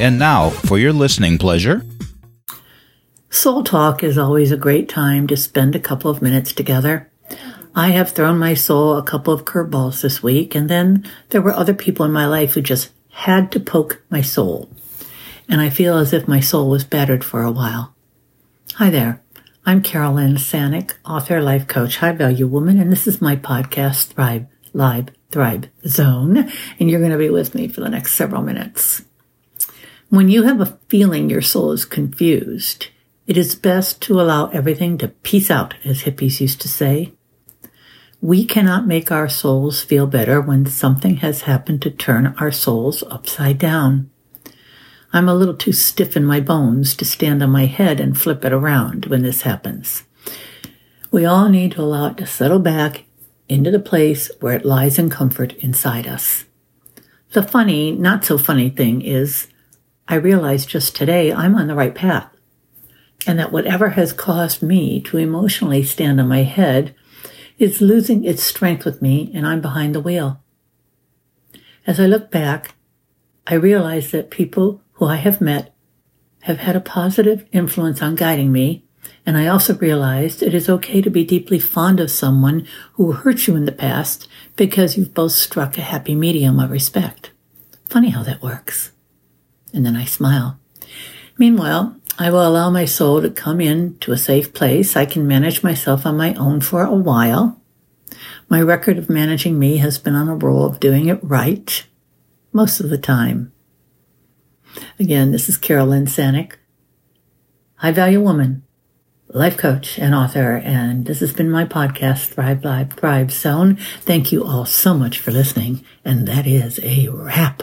And now, for your listening pleasure, Soul Talk is always a great time to spend a couple of minutes together. I have thrown my soul a couple of curveballs this week, and then there were other people in my life who just had to poke my soul. And I feel as if my soul was battered for a while. Hi there. I'm Carolyn Sanick, author, life coach, high value woman, and this is my podcast, Thrive, Live, Thrive Zone. And you're going to be with me for the next several minutes. When you have a feeling your soul is confused, it is best to allow everything to peace out, as hippies used to say. We cannot make our souls feel better when something has happened to turn our souls upside down. I'm a little too stiff in my bones to stand on my head and flip it around when this happens. We all need to allow it to settle back into the place where it lies in comfort inside us. The funny, not so funny thing is, I realized just today I'm on the right path and that whatever has caused me to emotionally stand on my head is losing its strength with me and I'm behind the wheel. As I look back, I realize that people who I have met have had a positive influence on guiding me, and I also realized it is okay to be deeply fond of someone who hurt you in the past because you've both struck a happy medium of respect. Funny how that works. And then I smile. Meanwhile, I will allow my soul to come in to a safe place. I can manage myself on my own for a while. My record of managing me has been on a roll of doing it right most of the time. Again, this is Carolyn Sanick, high value woman, life coach and author, and this has been my podcast, Thrive Live Thrive Zone. Thank you all so much for listening, and that is a wrap.